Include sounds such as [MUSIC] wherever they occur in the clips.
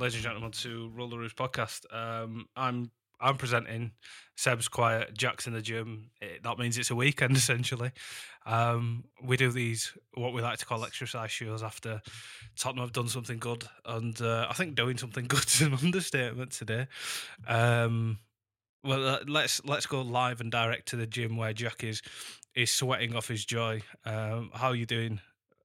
ladies and gentlemen, to Roll the Roost podcast. Um, I'm I'm presenting. Seb's quiet. Jack's in the gym. It, that means it's a weekend [LAUGHS] essentially. Um, we do these what we like to call exercise shows after Tottenham have done something good, and uh, I think doing something [LAUGHS] good is an understatement today. Um, well, uh, let's let's go live and direct to the gym where Jack is is sweating off his joy. Um, how are you doing,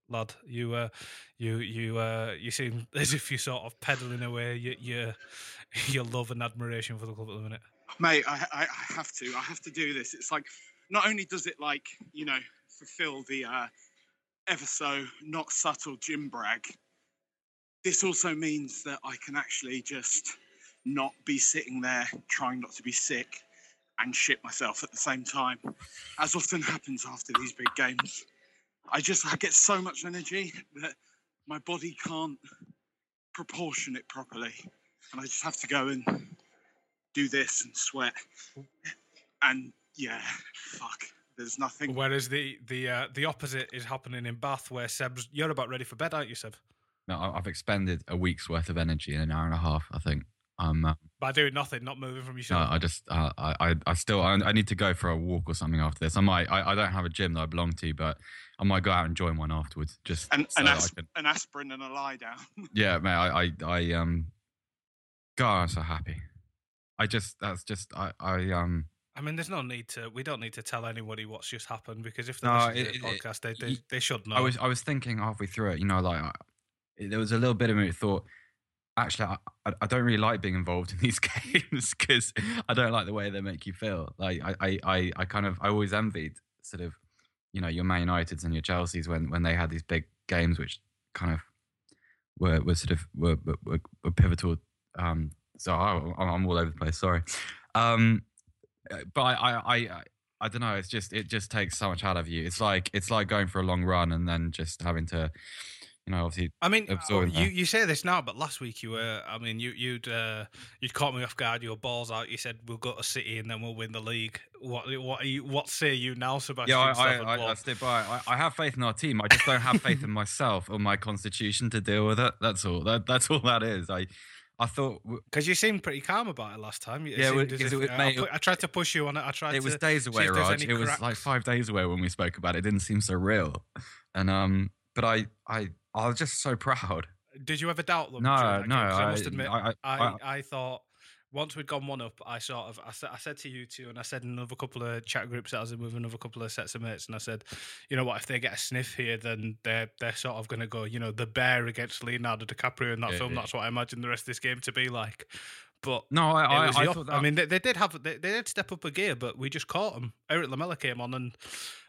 lad? You uh, you you uh, you seem [LAUGHS] as if you're sort of peddling away your your, [LAUGHS] your love and admiration for the club at the minute. mate I, I, have to i have to do this it's like not only does it like you know fulfill the uh ever so not subtle gym brag this also means that i can actually just not be sitting there trying not to be sick and shit myself at the same time as often happens after these big games i just i get so much energy that my body can't proportion it properly and i just have to go and do this and sweat. And yeah, fuck. There's nothing. Whereas the the uh, the opposite is happening in Bath, where Seb's you're about ready for bed, aren't you, Seb? No, I- I've expended a week's worth of energy in an hour and a half. I think. Um, uh, By doing nothing, not moving from your no. I just, uh, I, I, I still, I, I need to go for a walk or something after this. I might, I, I don't have a gym that I belong to, but I might go out and join one afterwards. Just An, so an, that I asp- can, an aspirin and a lie down. [LAUGHS] yeah, man, I, I, I, um, God, I'm so happy. I just, that's just, I, I, um, I mean, there's no need to. We don't need to tell anybody what's just happened because if they No, listen to it- the it- it- podcast, they, they y- they should know. I was I was thinking halfway through it, you know, like I, there was a little bit of me that thought, actually, I, I, don't really like being involved in these [LAUGHS] games because I don't like the way they make you feel. Like I, I, I, kind of I always envied sort of, you know, your Man Uniteds and your Chelseas when when they had these big games, which kind of were were sort of were were, were, pivotal. Um, so I, I'm all over the place. Sorry, um, but I, I, I I don't know. It's just it just takes so much out of you. It's like it's like going for a long run and then just having to, you know, obviously. I mean, you, that. you say this now, but last week you were. I mean, you you'd uh, you'd caught me off guard. Your balls out. You said we'll go to City and then we'll win the league. What what are you, what say you now, Sebastian? Yeah, I, I, I, I stick by. I, I have faith in our team. I just don't have faith in myself or my constitution to deal with it. That's all. That, that's all that is. I, I thought Because you seemed pretty calm about it last time. It Yeah, well, seemed as because if- it uh, mate, I, tried to push you on it. I tried. it was days away, Raj. It was like five days away when we spoke about it. It didn't seem so real, and um, but I, I, I was just so proud. Did you ever doubt them? No, no, I, I- must admit, I- I, I- I, thought once we'd gone one up, I sort of I said, I said to you two, and I said in another couple of chat groups that I was in with another couple of sets of mates, and I said, you know what, if they get a sniff here, then they're they're sort of going to go, you know, the bear against Leonardo DiCaprio in that Yeah, film. yeah. That's what I imagine the rest of this game to be like. But No, I, I, I that. I mean, they, they did have they, they did step up a gear, but we just caught them. Erik Lamela came on, and,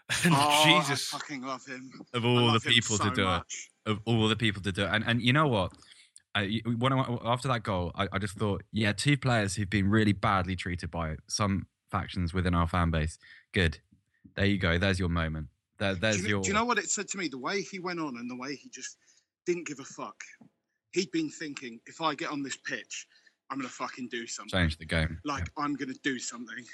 [LAUGHS] and oh, Jesus, I fucking love him. of I all the people so to do much. it, of all the people to do it, and and you know what? You- when I, after that goal, I, I just thought, yeah, two players who've been really badly treated by some factions within our fan base. Good, there you go. There's your moment. There, there's do, you, your. do you know what it said to me? The way he went on and the way he just didn't give a fuck. He'd been thinking, if I get on this pitch, I'm gonna fucking do something. change the game? Like I'm gonna do something.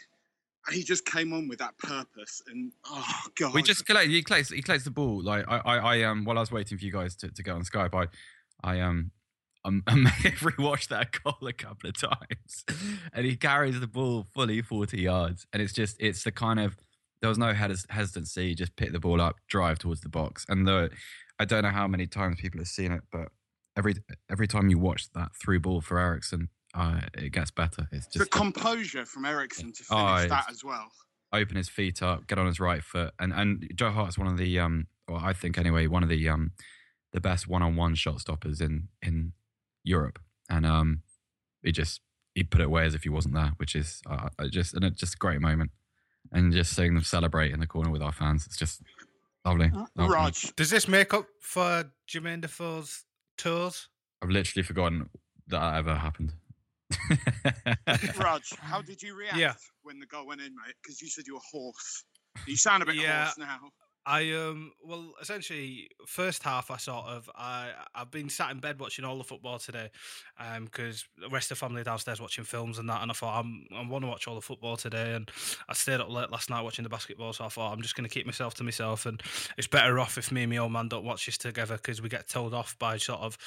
He just came on with that purpose, and oh god, we just collect. He collects. He collects the ball. Like I, I, I um. While I was waiting for you guys to, to get on Skype, I, I um, [LAUGHS] I may have rewatched that goal a couple of times, [LAUGHS] and he carries the ball fully forty yards, and it's just it's the kind of there was no hes- hesitancy, just pick the ball up, drive towards the box, and the I don't know how many times people have seen it, but every every time you watch that through ball for Eriksen, uh, it gets better. It's the composure from Eriksen to Oh, finish it's- that as well. open his feet up, get on his right foot, and and Joe Hart's one of the um, well, I think anyway, one of the um, the best one-on-one shot stoppers in in Europe, and um, he just he put it away as if he wasn't there, which is uh, uh, just and it's just a great moment, and just seeing them celebrate in the corner with our fans, it's just lovely. lovely. Raj, Does this make up for Jermaine Defoe's toes? I've literally forgotten that that ever happened. [LAUGHS] Raj, how [LAUGHS] did you react Yeah. when the goal went in, mate? Because you said you were hoarse. You sound a bit Yeah. hoarse now. I um well essentially first half I sort of I I've been sat in bed watching all the football today um because the rest of the family downstairs watching films and that and I thought I'm I want to watch all the football today and I stayed up late last night watching the basketball so I thought I'm just going to keep myself to myself and it's better off if me and my old man don't watch this together because we get told off by sort of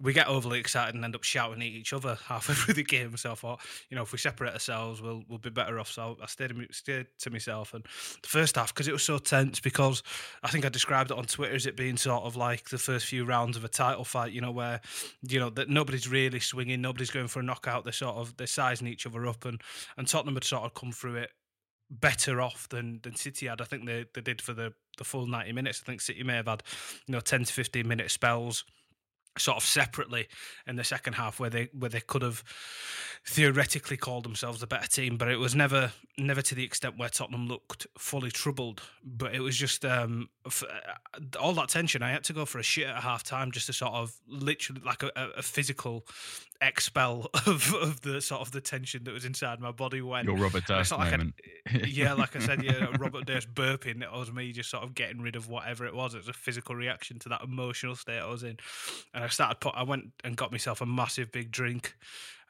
we get overly excited and end up shouting at each other [LAUGHS] halfway through the game so I thought you know if we separate ourselves we'll we'll be better off so I stayed stayed to myself and the first half because it was so tense because I think I described it on Twitter as it being sort of like the first few rounds of a title fight, you know, where you know that nobody's really swinging, nobody's going for a knockout. They're sort of they're sizing each other up, and and Tottenham had sort of come through it better off than than City had. I think they they did for the the full ninety minutes. I think City may have had you know ten to fifteen minute spells sort of separately in the second half where they where they could have theoretically called themselves a better team but it was never never to the extent where Tottenham looked fully troubled but it was just um uh, all that tension I had to go for a shit at half time just to sort of literally like a, a- physical expel [LAUGHS] of, of the sort of the tension that was inside my body when Your Robert Durst not like moment. Yeah, like I said, yeah, [LAUGHS] Robert Durst burping. It was me just sort of getting rid of whatever it was. It was a physical reaction to that emotional state I was in, and I started. Put, I went and got myself a massive big drink.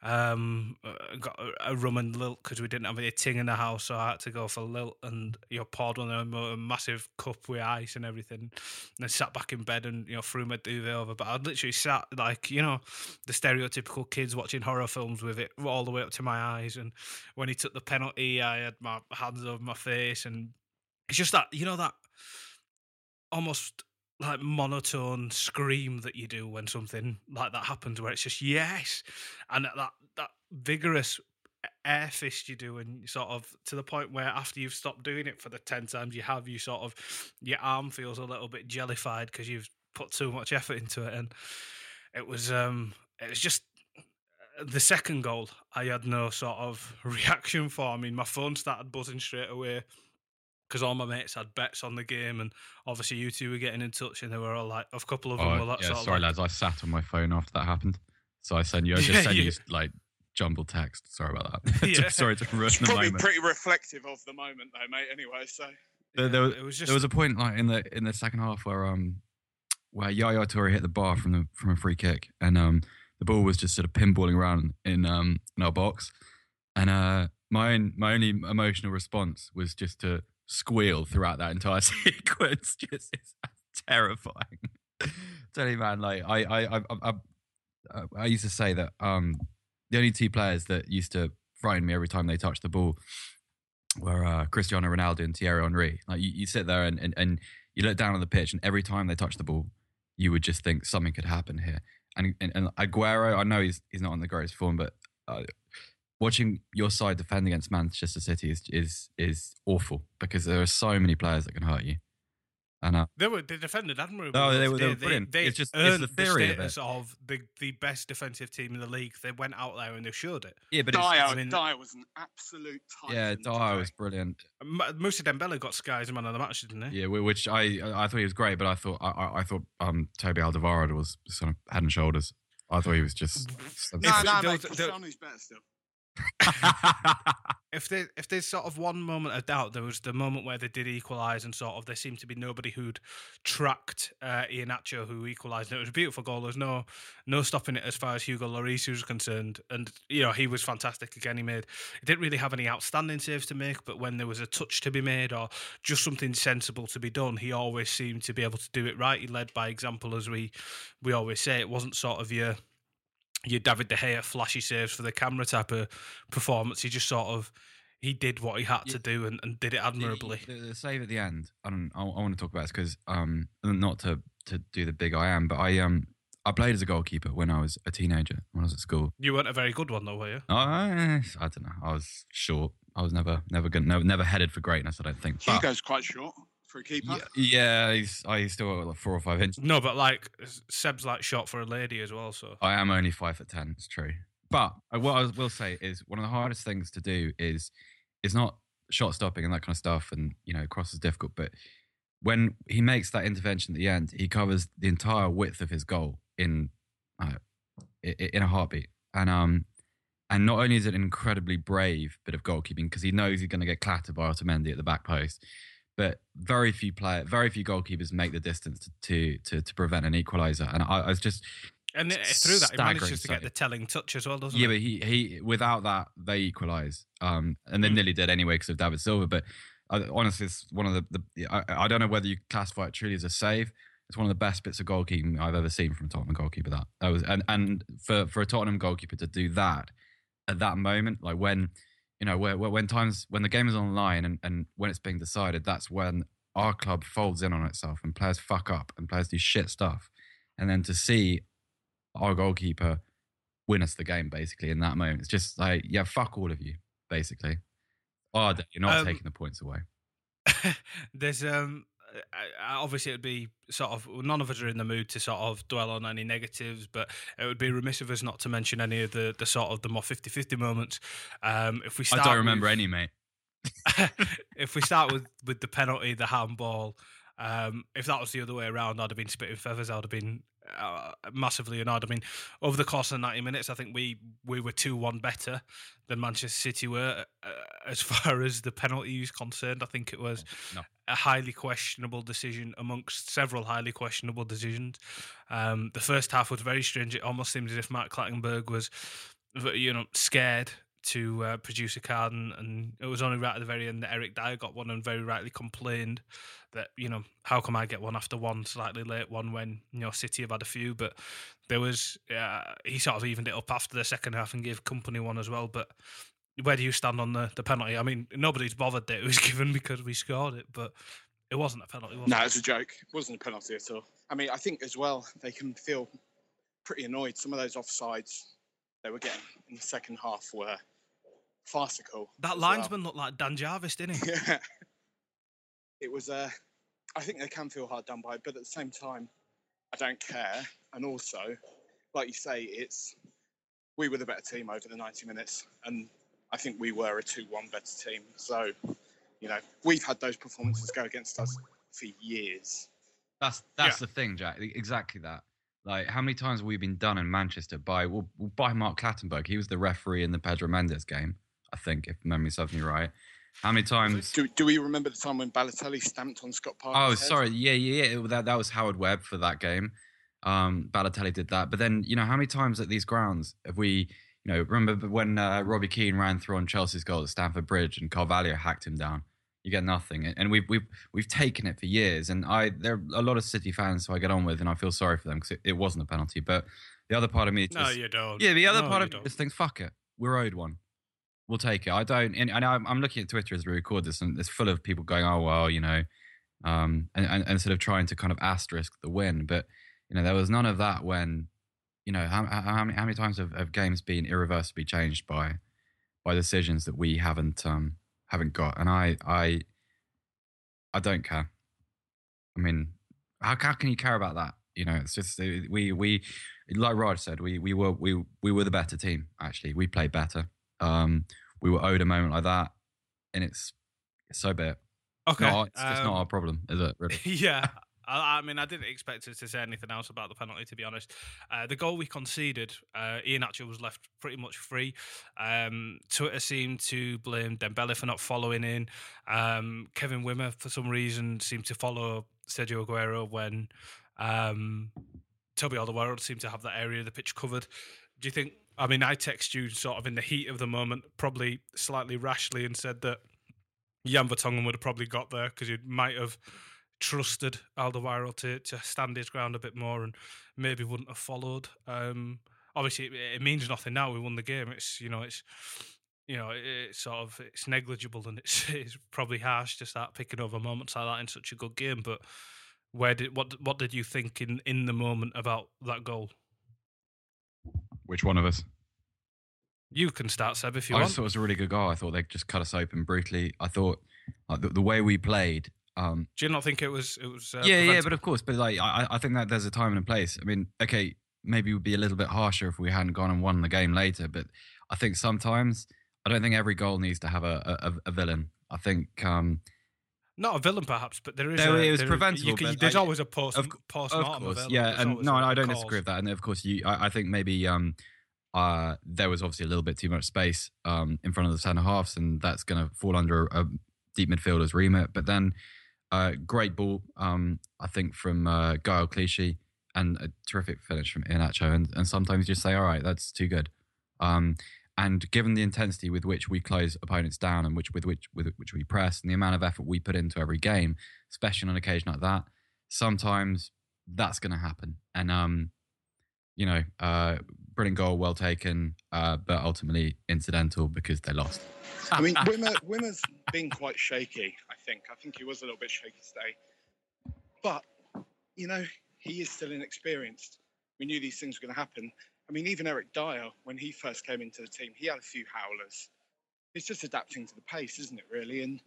Um, uh, got a, a rum and lilt because we didn't have any ting in the house, so I had to go for lilt and you know poured of them a massive cup with ice and everything. And then sat back in bed and you know threw my duvet over. But I literally sat like you know the stereotypical kids watching horror films with it all the way up to my eyes. And when he took the penalty, I had my hands over my face, and it's just that you know that almost like monotone scream that you do when something like that happens, where it's just yes, and that that vigorous air fist you do, and sort of to the point where after you've stopped doing it for the ten times you have, you sort of your arm feels a little bit jellified because you've put too much effort into it, and it was um it was just the second goal, I had no sort of [LAUGHS] reaction for. I mean, my phone started buzzing straight away because all my mates had bets on the game, and obviously you two were getting in touch, and they were all like, a couple of them Oh, were like, yeah, sort of sorry, like, lads. I sat on my phone after that happened, so I sent you. I [LAUGHS] just Yeah, sent you you- like jumbled text. Sorry about that. [LAUGHS] [LAUGHS] Yeah. sorry to ruin It's the probably moment. pretty reflective of the moment, though, mate. Anyway, so There, Yeah, there, was, it was just there was a point like in the in the second half where um where Yaya Toure hit the bar from the from a free kick and um the ball was just sort of pinballing around in um in our box and uh my own, my only emotional response was just to squeal throughout that entire [LAUGHS] sequence. [LAUGHS] Just it's terrifying. [LAUGHS] Tell you, man, like I I I, I I used to say that um the only two players that used to frighten me every time they touched the ball were uh, Cristiano Ronaldo and Thierry Henry. Like you, you sit there and, and, and you look down on the pitch, and every time they touch the ball, you would just think something could happen here. And and, and Aguero, I know he's he's not on the greatest form, but uh, watching your side defend against Manchester City is is is awful because there are so many players that can hurt you. And uh, They were they defended admirably. No, they enough. were- they were brilliant. They, It's just- it's earned the theory of it. status of the the best defensive team in the league. They went out there and they showed it. yeah, but Dier, it's, I mean- Dier was an absolute titan. yeah, Dier today. was brilliant. M- Mousa Dembele got Sky as man of the match, didn't he? Yeah, which I I thought he was great, but I thought I, I, I thought um Toby Alderweireld was sort of head and shoulders. I thought he was just. No, If no, there mate. was- there- Cristiano's better still. [LAUGHS] If there if there's sort of one moment of doubt, there was the moment where they did equalise, and sort of there seemed to be nobody who'd tracked uh, Iheanacho who equalised. It was a beautiful goal. There's no no stopping it as far as Hugo Lloris was concerned, and you know he was fantastic again. He made he didn't really have any outstanding saves to make, but when there was a touch to be made or just something sensible to be done, he always seemed to be able to do it right. He led by example, as we we always say. It wasn't sort of your your David De Gea flashy saves for the camera type of performance. He just sort of he did what he had Yeah. to do and, and did it admirably. The, the save at the end. I don't. I, I want to talk about this because um, not to to do the big I am, but I um, I played as a goalkeeper when I was a teenager when I was at school. You weren't a very good one though, were you? I, I don't know. I was short. I was never never good. Never, never headed for greatness. I don't think. But- Hugo's quite short for a keeper. yeah, yeah, he's, I still got like four or five inches. No, but like Seb's like shot for a lady as well. So I am only five foot ten. It's true. But uh, what I will say is one of the hardest things to do is is not shot stopping and that kind of stuff, and you know, cross is difficult. But when he makes that intervention at the end, he covers the entire width of his goal in uh, i- i- in a heartbeat, and um. And not only is it an incredibly brave bit of goalkeeping because he knows he's going to get clattered by Otamendi at the back post, but very few player, very few goalkeepers make the distance to to to, to prevent an equaliser. And I, I was just and it, through that, he manages to get the telling touch as well, doesn't yeah, he? but he he without that they equalise, um, and they Mm. nearly did anyway because of David Silva. But honestly, it's one of the, the I, I don't know whether you classify it truly as a save. It's one of the best bits of goalkeeping I've ever seen from a Tottenham goalkeeper. That that was and and for for a Tottenham goalkeeper to do that at that moment, like when you know where, where when times when the game is online and and when it's being decided, that's when our club folds in on itself and players fuck up and players do shit stuff, and then to see our goalkeeper win us the game basically in that moment. It's just like, yeah, fuck all of you, basically. Oh, you're not Um, taking the points away. [LAUGHS] There's um obviously it'd be sort of none of us are in the mood to sort of dwell on any negatives, but it would be remiss of us not to mention any of the the sort of the more 50-50 moments. Um, if we I don't remember with- any, mate. [LAUGHS] if we start with with the penalty, the handball, um, if that was the other way around, I'd have been spitting feathers. I'd have been uh, massively annoyed. I mean, over the course of ninety minutes, I think we we were two one better than Manchester City were uh, as far [LAUGHS] as the penalty is concerned. I think it was No. A highly questionable decision amongst several highly questionable decisions. Um, the first half was very strange. It almost seemed as if Mark Clattenburg was, you know, scared to uh, produce a card, and, and it was only right at the very end that Eric Dier got one and very rightly complained that you know how come I get one after one slightly late one when you know City have had a few, but there was uh, he sort of evened it up after the second half and gave Kompany one as well, but. Where do you stand on the, the penalty? I mean, nobody's bothered that it was [LAUGHS] given because we scored it, but it wasn't a penalty. Was No, it? it's a joke. It wasn't a penalty at all. I mean, I think as well they can feel pretty annoyed. Some of those offsides they were getting in the second half were farcical. That as well. linesman looked like Dan Jarvis, didn't he? [LAUGHS] Yeah. It was Uh, I think they can feel hard done by, but at the same time, I don't care. And also, like you say, it's we were the better team over the 90 minutes, and I think we were a 2-1 better team. So, you know, we've had those performances go against us for years. That's that's the thing, Jack. Exactly that. Like, how many times have we been done in Manchester by well, by Mark Clattenburg? He was the referee in the Pedro Mendes game, I think, if memory serves me right. How many times? Do, do we remember the time when Balotelli stamped on Scott Parker? Oh, sorry. Yeah, yeah, yeah. That that was Howard Webb for that game. Um, Balotelli did that. But then, you know, how many times at these grounds have we, you know, remember when uh, Robbie Keane ran through on Chelsea's goal at Stamford Bridge and Carvalho hacked him down? You get nothing, and we've we've we've taken it for years. And I there are a lot of City fans who I get on with, and I feel sorry for them because it, it wasn't a penalty. But the other part of me, No, just- you don't. yeah, the other No, part of me just thinks, fuck it, we're owed one. We'll take it. I don't, and, and I'm, I'm looking at Twitter as we record this, and it's full of people going, oh well, you know, um, and, and and sort of trying to kind of asterisk the win, but you know, there was none of that when, you know, how how, many how many times have, have games been irreversibly changed by by decisions that we haven't um haven't got, and I I I don't care. I mean, how how can you care about that? You know, it's just uh, we we like Rod said, we we were we we were the better team. Actually, we played better. Um, we were owed a moment like that, and it's it's so bit. Okay. It's, it's not um, our problem, is it? Really? [LAUGHS] yeah. I, I mean, I didn't expect us to say anything else about the penalty, to be honest. Uh, the goal we conceded, uh, Iheanacho was left pretty much free. Um, Twitter seemed to blame Dembele for not following in. Um, Kevin Wimmer, for some reason, seemed to follow Sergio Aguero when um, Toby Alderweireld seemed to have that area of the pitch covered. Do you think? I mean, I text you sort of in the heat of the moment, probably slightly rashly, and said that Jan Vertonghen would have probably got there because he might have trusted Alderweireld to, to stand his ground a bit more and maybe wouldn't have followed. Um, obviously it, it means nothing now. We won the game. It's you know it's you know it's sort of it's negligible and it's [LAUGHS] it's probably harsh to start picking over moments like that in such a good game. But where did what what did you think in in the moment about that goal? Which one of us? You can start, Seb, if you I want. just thought it was a really good goal. I thought they just cut us open brutally. I thought like, the, the way we played. Um, Do you not think it was it was? Uh, yeah, yeah, but of course, but like I, I think that there's a time and a place. I mean, okay, maybe would be a little bit harsher if we hadn't gone and won the game later, but I think sometimes I don't think every goal needs to have a a, a villain. I think um, not a villain perhaps, but there is. No, a, it was there- preventable, You can, but there's I- always a post of, post of course, available. yeah, and no, I don't cause. disagree with that. And of course, you, I, I think maybe um, uh, there was obviously a little bit too much space um, in front of the centre halves, and that's going to fall under a, a deep midfielder's remit. But then, uh, great ball, um, I think from uh, Gael Clichy, and a terrific finish from Iheanacho. And, and sometimes you just say, all right, that's too good. Um, and given the intensity with which we close opponents down and which with which with which we press and the amount of effort we put into every game, especially on an occasion like that, sometimes that's going to happen. And um, you know, uh, brilliant goal, well taken, uh, but ultimately incidental because they lost. I mean, [LAUGHS] Wimmer, [LAUGHS] Wimmer's been quite shaky, I think. I think he was a little bit shaky today. But, you know, he is still inexperienced. We knew these things were going to happen. I mean, even Eric Dier, when he first came into the team, he had a few howlers. It's just adapting to the pace, isn't it, really? And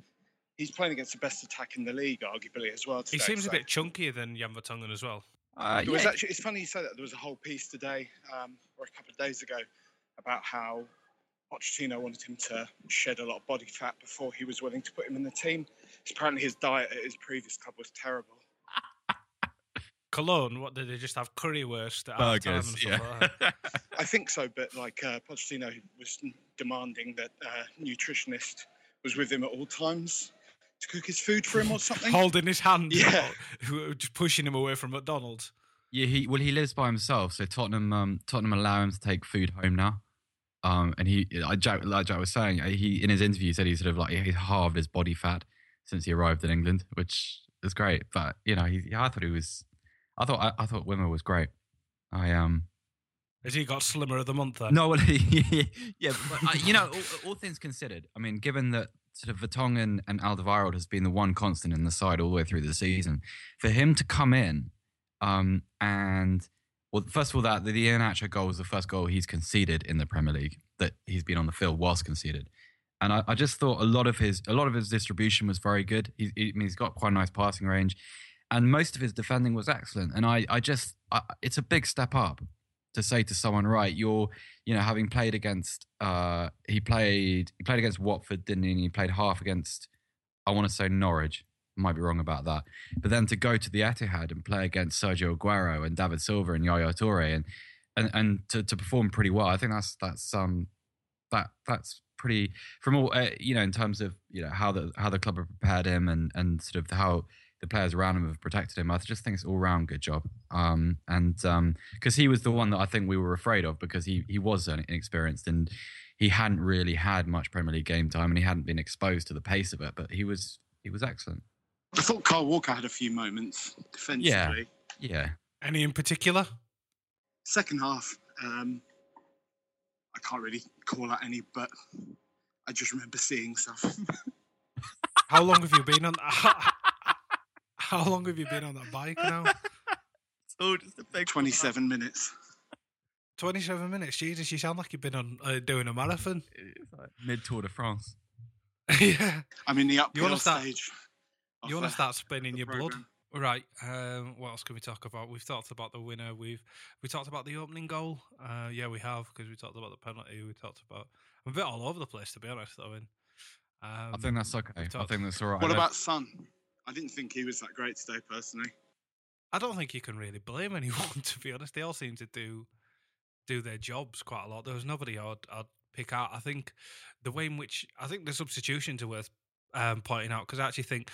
he's playing against the best attack in the league, arguably, as well. He Today, seems a bit chunkier than Jan Vertonghen as well. Uh, was yeah, actually, it's funny you say that. There was a whole piece today, um, or a couple of days ago, about how Pochettino wanted him to shed a lot of body fat before he was willing to put him in the team. Apparently, his diet at his previous club was terrible. [LAUGHS] Cologne, what did they just have currywurst at half time and burgers, stuff like. [LAUGHS] I think so, but like uh, Pochettino was demanding that a nutritionist was with him at all times to cook his food for him or something. Holding his hand, Yeah. [LAUGHS] or just pushing him away from McDonald's. Yeah, he well he lives by himself, so Tottenham um Tottenham allow him to take food home now. Um, and he, I, Jack, like Jack was saying, uh, he in his interview said he sort of like he's halved his body fat since he arrived in England, which is great. But you know, he, I thought he was, I thought I, I thought Wimmer was great. I um Has he got slimmer of the month then? no, well, [LAUGHS] yeah, but, uh, you know, all, all things considered, I mean, given that sort of Vertonghen and Alderweireld has been the one constant in the side all the way through the season, for him to come in um, and well, first of all, that the, the Iheanacho goal was the first goal he's conceded in the Premier League that he's been on the field was conceded, and I, I just thought a lot of his a lot of his distribution was very good. He, he, I mean, he's got quite a nice passing range, and most of his defending was excellent. And I, I just, I, it's a big step up to say to someone, right, you're, you know, having played against, uh, he played, he played against Watford, didn't he? And he played half against, I want to say Norwich. Might be wrong about that, but then to go to the Etihad and play against Sergio Aguero and David Silva and Yaya Toure and and and to, to perform pretty well, I think that's that's um that that's pretty from all uh, you know in terms of you know how the how the club have prepared him and and sort of how the players around him have protected him. I just think it's all round good job. Um, and um, because he was the one that I think we were afraid of because he he was inexperienced and he hadn't really had much Premier League game time and he hadn't been exposed to the pace of it. But he was he was excellent. I thought Kyle Walker had a few moments defensively. Yeah. Any in particular? Second half, um, I can't really call out any, but I just remember seeing stuff. [LAUGHS] How long have you been on? [LAUGHS] How long have you been on that bike now? [LAUGHS] It's all just a big 27 minutes. Twenty-seven minutes. Jesus, you sound like you've been on uh, doing a marathon. Mid Tour de France. [LAUGHS] yeah. I'm in the uphill wanna start- stage. You want to start spinning the your blood, programme. right? Um, what else can we talk about? We've talked about the winner. We've we talked about the opening goal. Uh, yeah, we have because we talked about the penalty. We talked about. I'm a bit all over the place to be honest. I mean, um, I think that's okay. we've I think that's all right. What about Son? I didn't think he was that great today, personally. I don't think you can really blame [LAUGHS] anyone. To be honest, they all seem to do do their jobs quite a lot. There was nobody I'd, I'd pick out. I think the way in which I think the substitutions are worth um, pointing out because I actually think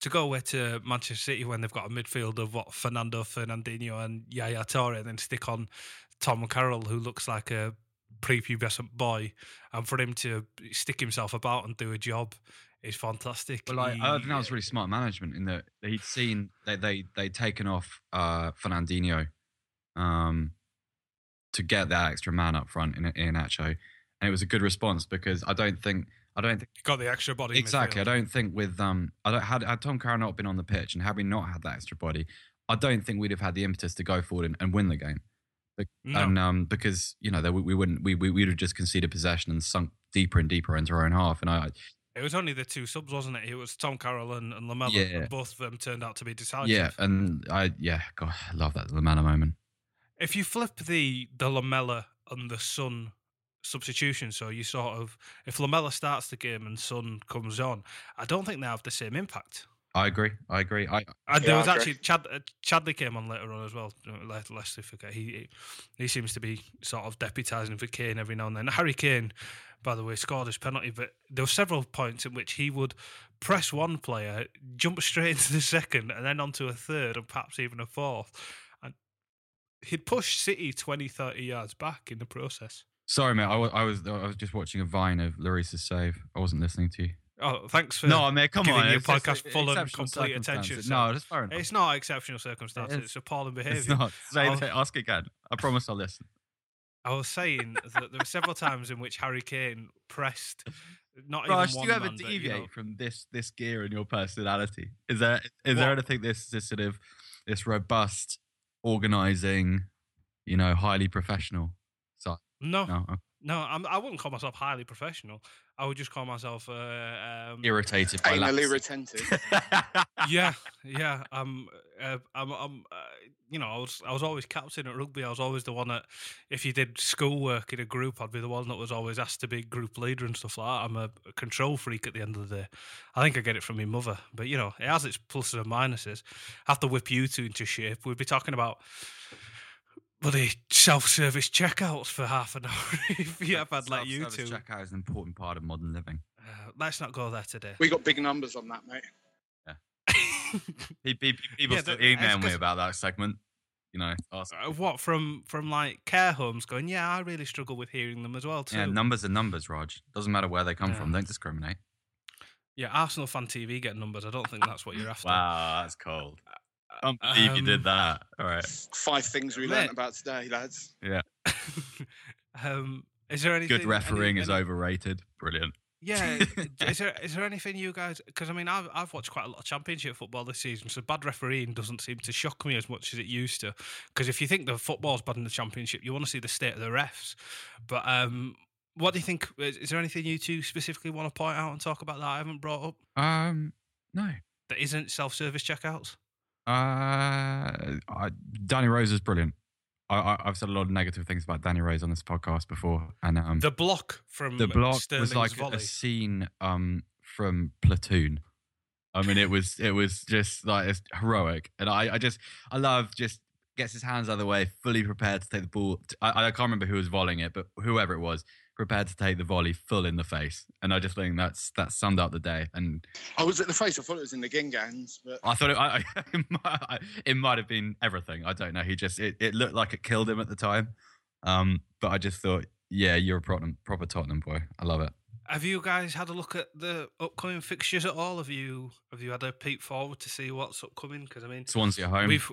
to go away to Manchester City when they've got a midfield of what Fernando Fernandinho and Yaya Toure, and then stick on Tom Carroll, who looks like a prepubescent boy, and for him to stick himself about and do a job is fantastic. Well, I, I think that was really smart management in that he'd seen they they they'd taken off uh, Fernandinho, um, to get that extra man up front in in Nacho, and it was a good response because I don't think I don't think Got the extra body. exactly. I don't think with um, I don't had had Tom Carroll not been on the pitch and had we not had that extra body, I don't think we'd have had the impetus to go forward and, and win the game. No. And um, because you know we, we wouldn't we we would have just conceded possession and sunk deeper and deeper into our own half. And I It was only the two subs, wasn't it? It was Tom Carroll and, and Lamela. Yeah. And both of them turned out to be decisive. yeah, and I yeah, God, I love that Lamela moment. If you flip the the Lamela and the Son substitution, so you sort of if Lamella starts the game and Son comes on, I don't think they have the same impact. I agree. I agree. I And there Yeah, was I actually Chad uh, Chadli came on later on as well. Let lest we forget he he- he seems to be sort of deputising for Kane every now and then. Harry Kane, by the way, scored his penalty, but there were several points in which he would press one player, jump straight [LAUGHS] into the second, and then onto a third, and perhaps even a fourth, and he'd push City 20, 30 yards back in the process. sorry, mate. I wa- I was I was just watching a vine of Lloris's save. I wasn't listening to you. Oh, thanks for No, mate, come giving on. your it's just podcast full and complete attention. sir. No, that's fair enough. It's not exceptional circumstances; is. it's appalling behaviour. It's not. Say, I'll- oh. say- ask again. I promise I'll listen. I was saying that there were several times in which Harry Kane pressed not Raj, even do you ever deviate you know, from this this gear in your personality? Is there is there anything this this sort of this robust, organizing, you know, highly professional side? no, No, okay. No, I'm, I wouldn't call myself highly professional. I would just call myself, uh, um, irritated by Anally lax- retentive. [LAUGHS] yeah, yeah. I'm, uh, I'm, I'm uh, you know, I was, I was always captain at rugby. I was always the one that, if you did schoolwork in a group, I'd be the one that was always asked to be group leader and stuff like that. I'm a, a control freak at the end of the day. I think I get it from my mother, but you know, it has its pluses and minuses. I have to whip you two into shape. We'd be talking about. Bloody self-service checkouts for half an hour [LAUGHS] if you have had like you two. Self-service checkout is an important part of modern living. Uh, let's not go there today. we got big numbers on that, mate. [LAUGHS] Pe- pe- pe- People Yeah, still the- it's email me 'cause- about that segment. You know, ask- Uh, what from from like care homes going? Yeah, I really struggle with hearing them as well too. yeah, numbers are numbers, Raj. Doesn't matter where they come from. Don't discriminate. Yeah, Arsenal fan TV get numbers. I don't think that's what you're [LAUGHS] after. Wow, that's cold. Can't believe you did Um, that. All right. Five things we learned about today, lads. Yeah. [LAUGHS] um, is there anything? Good refereeing any, is any- overrated. Brilliant. Yeah, [LAUGHS] is there is there anything you guys? Because I mean, I've I've watched quite a lot of Championship football this season, so bad refereeing doesn't seem to shock me as much as it used to. Because if you think the football's bad in the Championship, you want to see the state of the refs. But um, what do you think? Is, is there anything you two specifically want to point out and talk about that I haven't brought up Um, no. that isn't self-service checkouts? Uh, I, Danny Rose is brilliant. I, I, I've said a lot of negative things about Danny Rose on this podcast before, and um, The block from the block Sterling's was like volley. a scene um from Platoon. I mean, it was it was just like it's heroic, and I I just I love just gets his hands out of the way, fully prepared to take the ball. I, I can't remember who was volleying it, but whoever it was, prepared to take the volley full in the face, and I just think that's that summed up the day. And I was at the face. I thought it was in the Gingans, but I thought it, I, [LAUGHS] I, it, might, have been everything. I don't know. He just it, it looked like it killed him at the time, um, but I just thought, yeah, you're a proper, proper Tottenham boy. I love it. Have you guys had a look at the upcoming fixtures at all? Have you have you had a peek forward to see what's upcoming? Because I mean, Swansea at home. we've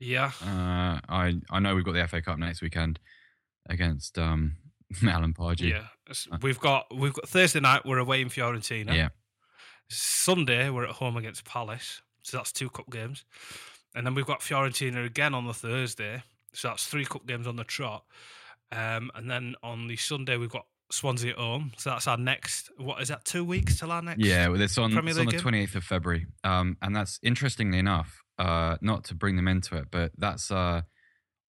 yeah, Uh, I I know we've got the FA Cup next weekend against um [LAUGHS] Alan Pardew. yeah. We've got we've got Thursday night. We're away in Fiorentina. yeah. Sunday we're at home against Palace. So that's two cup games, and then we've got Fiorentina again on the Thursday. So that's three cup games on the trot. Um, and then on the Sunday we've got Swansea at home. So that's our next. What is that? Two weeks till our next. Yeah, well, it's on, it's on the twenty eighth of February. Um, and that's interestingly enough, uh, not to bring them into it, but that's uh,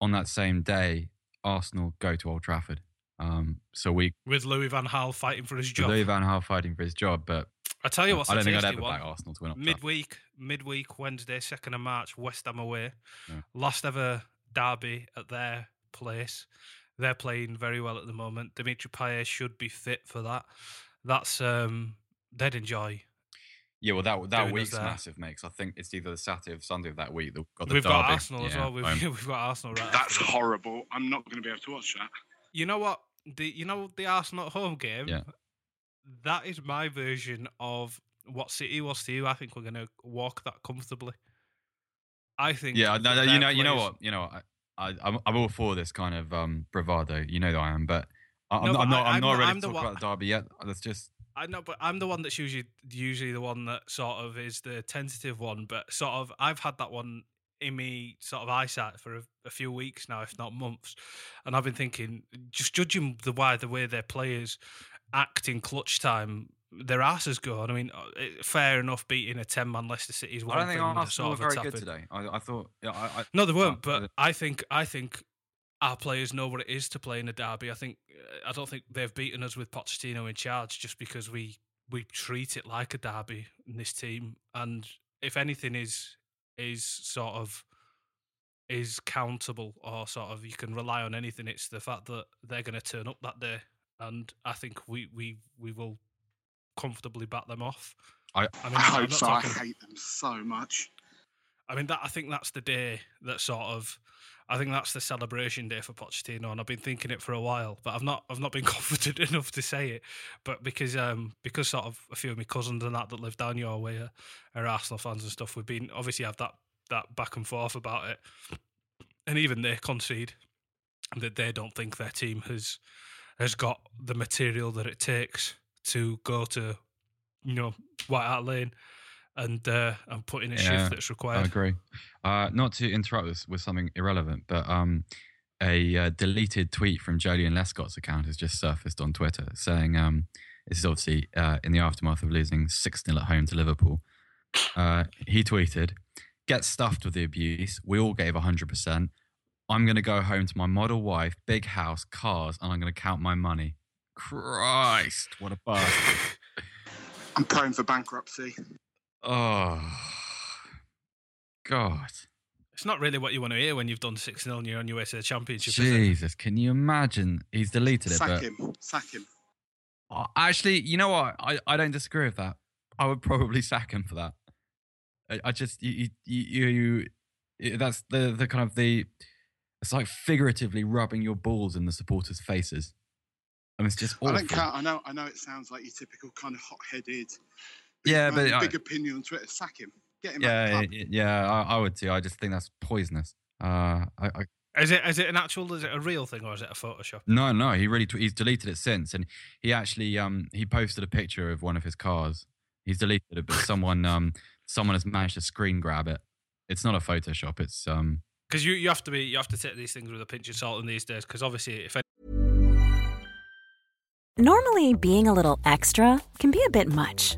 on that same day, Arsenal go to Old Trafford. Um, so we With Louis Van Gaal fighting for his job. Louis Van Gaal fighting for his job, but I tell you what, I don't think I'd tasty ever one. back Arsenal to win. Old Trafford. midweek, midweek Wednesday, second of March, West Ham away. Yeah. Last ever derby at their place. They're playing very well at the moment. Dimitri Payet should be fit for that. That's um, they'd enjoy. Yeah, well, that that doing week's there. massive, mate. 'cause I think it's either the Saturday or Sunday of that week. They've got the We've got derby. Arsenal as well. We've, home. [LAUGHS] we've got Arsenal right. that's after horrible. I'm not going to be able to watch that. You know what? The you know the Arsenal at home game. Yeah. That is my version of what City was to you. I think we're going to walk that comfortably. I think. Yeah, no, no, you know, you know what, you know what. I, I, I'm I'm all for this kind of um, bravado. You know that I am, but I'm, No, not, but I'm not. I'm I'm not ready I'm to talk one- about the derby yet. Let's just. I know, but I'm the one that's usually usually the one that sort of is the tentative one. But sort of, I've had that one in me sort of eyesight for a, a few weeks now, if not months, and I've been thinking, just judging the why the way their players act in clutch time, their asses go on. I mean, uh, fair enough, beating a ten man Leicester City is one I don't think thing. a Arsenal were very good today. I, I thought. Yeah, I, I, No, they weren't. But I think I think our players know what it is to play in a derby. I think uh, I don't think they've beaten us with Pochettino in charge just because we we treat it like a derby in this team. And if anything is is sort of is countable or sort of you can rely on anything, it's the fact that they're going to turn up that day. And I think we we we will comfortably bat them off. I, I mean, I hope so. I hate them so much. I mean, that I think that's the day that sort of, I think that's the celebration day for Pochettino, and I've been thinking it for a while, but I've not, I've not been [LAUGHS] confident enough to say it. But because, um, because sort of a few of my cousins and that that live down your way are, are Arsenal fans and stuff, we've been obviously have that that back and forth about it, and even they concede that they don't think their team has has got the material that it takes to go to, you know, White Hart Lane and uh, and put in a Yeah, shift that's required. I agree. Uh, not to interrupt this with something irrelevant, but um, a uh, deleted tweet from Joleon Lescott's account has just surfaced on Twitter saying um, this is obviously uh, in the aftermath of losing 6 0 at home to Liverpool. Uh, he tweeted, Get stuffed with the abuse. We all gave 100%. I'm going to go home to my model wife, big house, cars, and I'm going to count my money. Christ, what a bastard. [LAUGHS] I'm praying for bankruptcy. Oh, God. It's not really what you want to hear when you've done 6 0 and you're on your way to the championship. is it? Jesus, can you imagine? He's deleted it, Sack but him. Sack him. Actually, you know what? I, I don't disagree with that. I would probably sack him for that. I, I just you you, you you you that's the the kind of the it's like figuratively rubbing your balls in the supporters' faces. I mean, it's just I don't care. I know. I know. It sounds like your typical kind of hot-headed. Yeah, big but man, I- big opinion on Twitter. Sack him. Get him. Yeah, out yeah, the yeah, I, I would too. I just think that's poisonous. Uh, I, I Is it is it an actual? Is it a real thing or is it a Photoshop? No, no, he really he's deleted it since, and he actually um he posted a picture of one of his cars. He's deleted it, but [LAUGHS] someone um someone has managed to screen grab it. It's not a Photoshop. It's um Because you, you have to be you have to take these things with a pinch of salt in these days. Because obviously, if Any- Normally, being a little extra can be a bit much,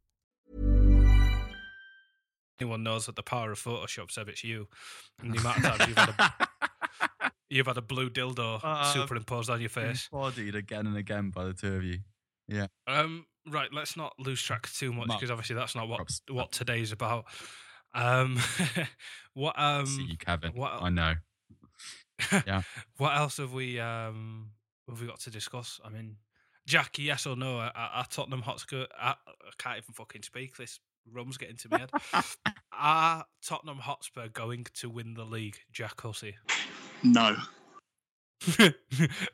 anyone knows that the power of Photoshop, Seb, it's you. And the amount of times you've had a, [LAUGHS] you've had a blue dildo Uh, superimposed on your face. bodied again and again by the two of you. Yeah, Um, right, let's not lose track too much because obviously that's not what Props. what today's about. Um, [LAUGHS] what um, see you, Kevin. what I know. [LAUGHS] yeah. what else have we um have we got to discuss? I mean, Jack, yes or no? Are, are Tottenham Hotspur? I can't even fucking speak. This rum's getting to my head. are Tottenham Hotspur going to win the league, Jack Hussey? No. [LAUGHS]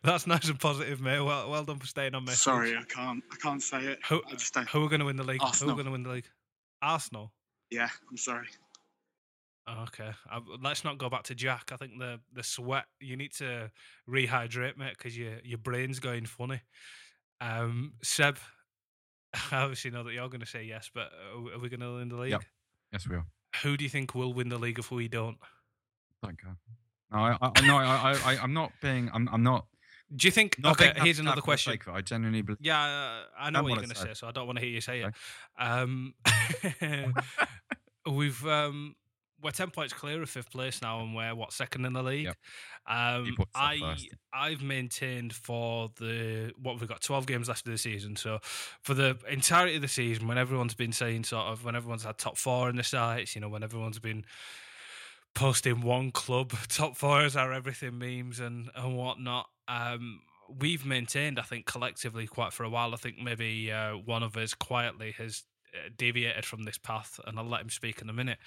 That's nice and positive, mate. Well, well done for staying on message. Sorry, I can't. I can't say it. Who, I who are going to win the league? Who are going to win the league? Arsenal. Yeah, I'm sorry. Okay, uh, let's not go back to Jack. I think the the sweat. You need to rehydrate, mate, because your your brain's going funny. Um, Seb, I [LAUGHS] obviously know that you're going to say yes, but are we- going to win the league? Yep. Yes, we are. Who do you think will win the league if we don't? Don't go. No, I, I, no, I, I, I'm not being. I'm, I'm not Do you think? Not okay, here's another question. I genuinely believe. Yeah, uh, I know what you're going to say. say, so I don't want to hear you say it. Um, [LAUGHS] [LAUGHS] we've um, we're ten points clear of fifth place now, and we're what second in the league. Yep. Um, Few points off I first. I've maintained for the what we've got twelve games left of the season. So for the entirety of the season, when everyone's been saying sort of when everyone's had top four in the sights, you know, when everyone's been posting one club [LAUGHS] top fours are everything memes and and whatnot. Um, we've maintained, I think, collectively quite for a while. I think maybe uh, one of us quietly has Uh, deviated from this path, and I'll let him speak in a minute.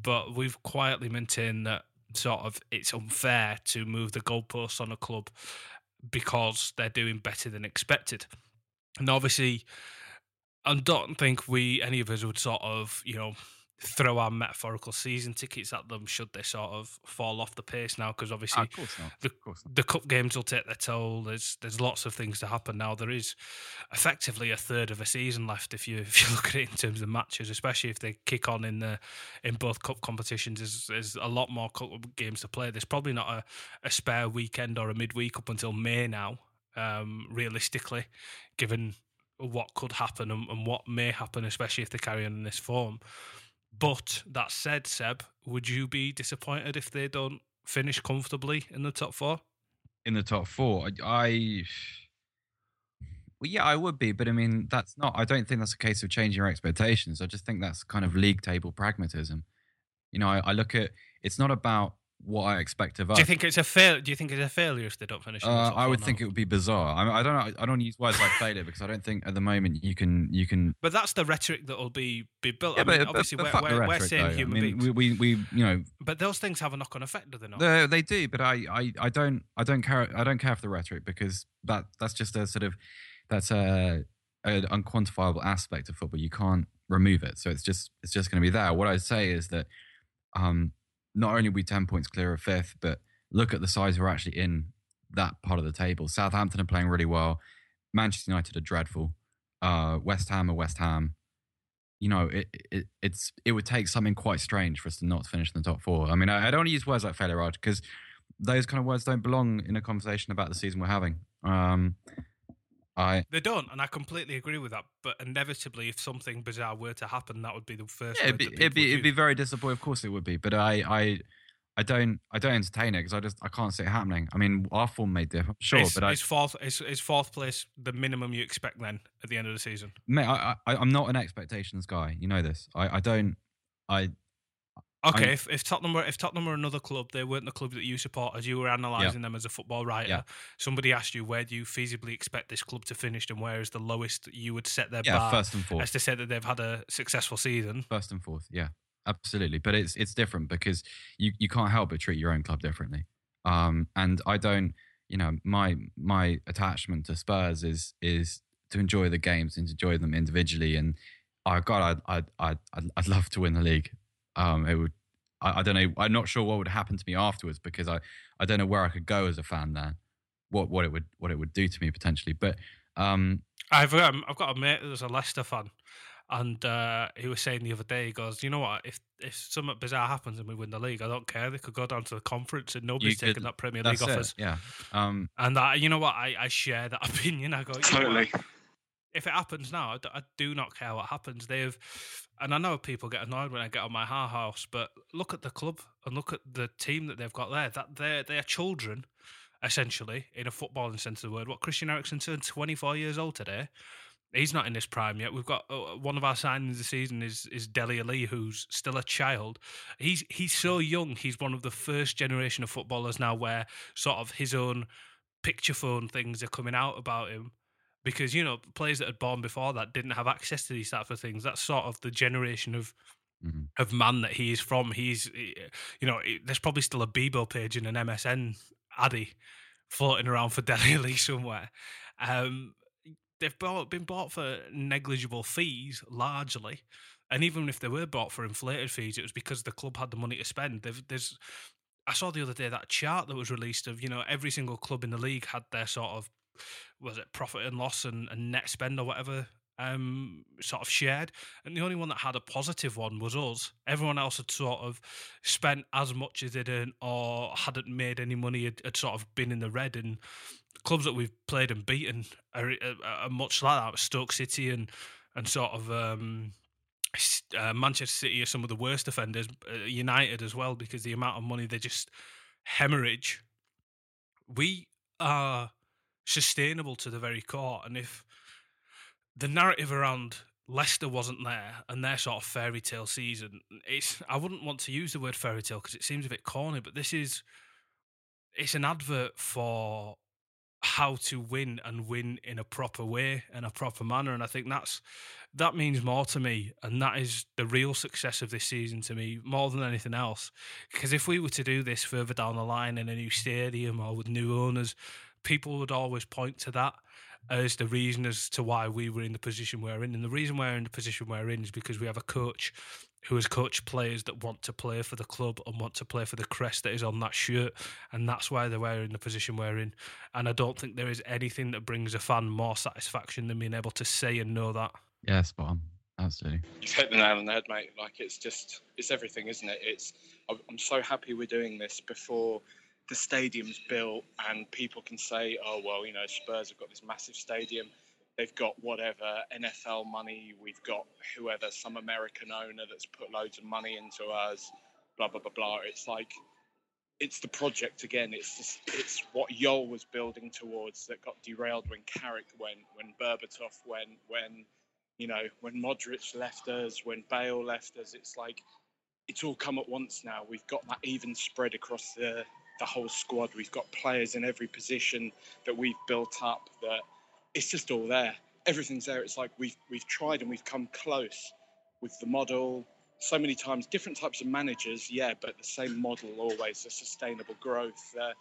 But we've quietly maintained that sort of it's unfair to move the goalposts on a club because they're doing better than expected. And obviously, I don't think we any of us would sort of you know throw our metaphorical season tickets at them should they sort of fall off the pace now because obviously Ah, of course not. the, Of course not. the cup games will take their toll. There's there's lots of things to happen now. There is effectively a third of a season left if you [LAUGHS] if you look at it in terms of matches, especially if they kick on in the in both cup competitions. There's, there's a lot more cup games to play. There's probably not a, a spare weekend or a midweek up until May now. Um, realistically, given what could happen and, and what may happen, especially if they carry on in this form. But that said, Seb, would you be disappointed if they don't finish comfortably in the top four? in the top four. I, I well, yeah, I would be, but I mean, that's not. I don't think that's a case of changing your expectations. I just think that's kind of league table pragmatism. You know, I, I look at it's not about what I expect of us. Do you think it's a fail? Do you think it's a failure if they don't finish? Uh, I would think it would be bizarre. I, mean, I don't. know- I don't use words like failure because I don't think at the moment you can. You can. But that's the rhetoric that will be be built. Yeah, I mean, but, but, obviously, but we're, fuck we're, we're saying though. human I mean, beings. we, we, we, you know, but those things have a knock-on effect, do they not? They, they do, but I, I, I don't I don't care I don't care for the rhetoric because that that's just a sort of that's a an unquantifiable aspect of football. You can't remove it, so it's just it's just going to be there. What I say is that um, not only are we ten points clear of fifth, but look at the size we're actually in that part of the table. Southampton are playing really well. Manchester United are dreadful. Uh, West Ham are West Ham. You know, it, it it's it would take something quite strange for us to not finish in the top four. I mean, I, I don't use words like failure, because those kind of words don't belong in a conversation about the season we're having. Um, I They don't, and I completely agree with that. But inevitably, if something bizarre were to happen, that would be the first. yeah, it'd be, it'd be it'd be very disappointing. Of course, it would be, but I I I don't I don't entertain it because I just I can't see it happening. I mean, our form may differ, sure, is, but I, is fourth is, is fourth place the minimum you expect then at the end of the season? mate, I, I I'm not an expectations guy. You know this. I I don't I Okay, I'm- if, if Tottenham were if Tottenham were another club, they weren't the club that you support. As you were analysing them as a football writer, Yeah. somebody asked you where do you feasibly expect this club to finish, and where is the lowest you would set their yeah bar first and fourth. as to say that they've had a successful season. first and fourth. Yeah, absolutely. But it's it's different because you you can't help but treat your own club differently. Um, and I don't, you know, my my attachment to Spurs is is to enjoy the games and enjoy them individually. And oh God, I'd I'd, I'd, I'd love to win the league. Um, it would. I, I don't know. I'm not sure what would happen to me afterwards because I, I don't know where I could go as a fan there. What what it would what it would do to me potentially. But um, I've um, I've got a mate that's a Leicester fan, and uh, he was saying the other day, he goes, you know what? If if something bizarre happens and we win the league, I don't care. They could go down to the conference and nobody's you taking that Premier League that's off us. Yeah. Um, And I, you know what? I, I share that [LAUGHS] opinion. I go, you know? Totally. If it happens now, I d- I do not care what happens. They've, and I know people get annoyed when I get on my ha house, but look at the club and look at the team that they've got there. That they're they're children, essentially, in a footballing sense of the word. What Christian Eriksen turned twenty four years old today. He's not in his prime yet. We've got uh, one of our signings this season is is Dele Alli, who's still a child. He's he's so young. He's one of the first generation of footballers now where sort of his own picture phone things are coming out about him because you know players that had born before that didn't have access to these types of things. That's sort of the generation of mhm. of man that he is from. He's eh, you know there's probably still a Bebo page and an MSN Addy floating around for [LAUGHS] Dele Alli somewhere. Um, they've bought, been bought for negligible fees largely. And even if they were bought for inflated fees, it was because the club had the money to spend. They've, there's, I saw the other day that chart that was released of you know every single club in the league had their sort of was it profit and loss and, and net spend or whatever um sort of shared and the only one that had a positive one was us everyone else had sort of spent as much as they'd earned or hadn't made any money had, had sort of been in the red and clubs that we've played and beaten are, are, are much like that. Stoke City and and sort of um, uh, Manchester City are some of the worst offenders. Uh, United as well because the amount of money they just hemorrhage. We are sustainable to the very core, and if the narrative around Leicester wasn't there and their sort of fairy tale season, it's I wouldn't want to use the word fairy tale because it seems a bit corny, but this is it's an advert for how to win and win in a proper way and a proper manner and i think that's that means more to me and that is the real success of this season to me more than anything else. Because if we were to do this further down the line in a new stadium or with new owners people would always point to that as the reason as to why we were in the position we're in and the reason we're in the position we're in is because we have a coach who has coached players that want to play for the club and want to play for the crest that is on that shirt. And that's why they're in the position we're in. And I don't think there is anything that brings a fan more satisfaction than being able to say and know that. Yeah, spot on. Absolutely. You've hit the nail on the head, mate. Like it's just, it's everything, isn't it? It's, I'm so happy we're doing this before the stadium's built and people can say, oh, well, you know, Spurs have got this massive stadium they've got whatever NFL money, we've got whoever, some American owner that's put loads of money into us, blah blah blah blah. It's like it's the project again. It's just, it's what Jol was building towards that got derailed when Carrick went, when Berbatov went, when you know when Modric left us, when Bale left us. It's like it's all come at once now. We've got that even spread across the the whole squad. We've got players in every position that we've built up that it's just all there. Everything's there. It's like we've we've tried and we've come close with the model so many times. Different types of managers, yeah, but the same model always. A sustainable growth. Uh,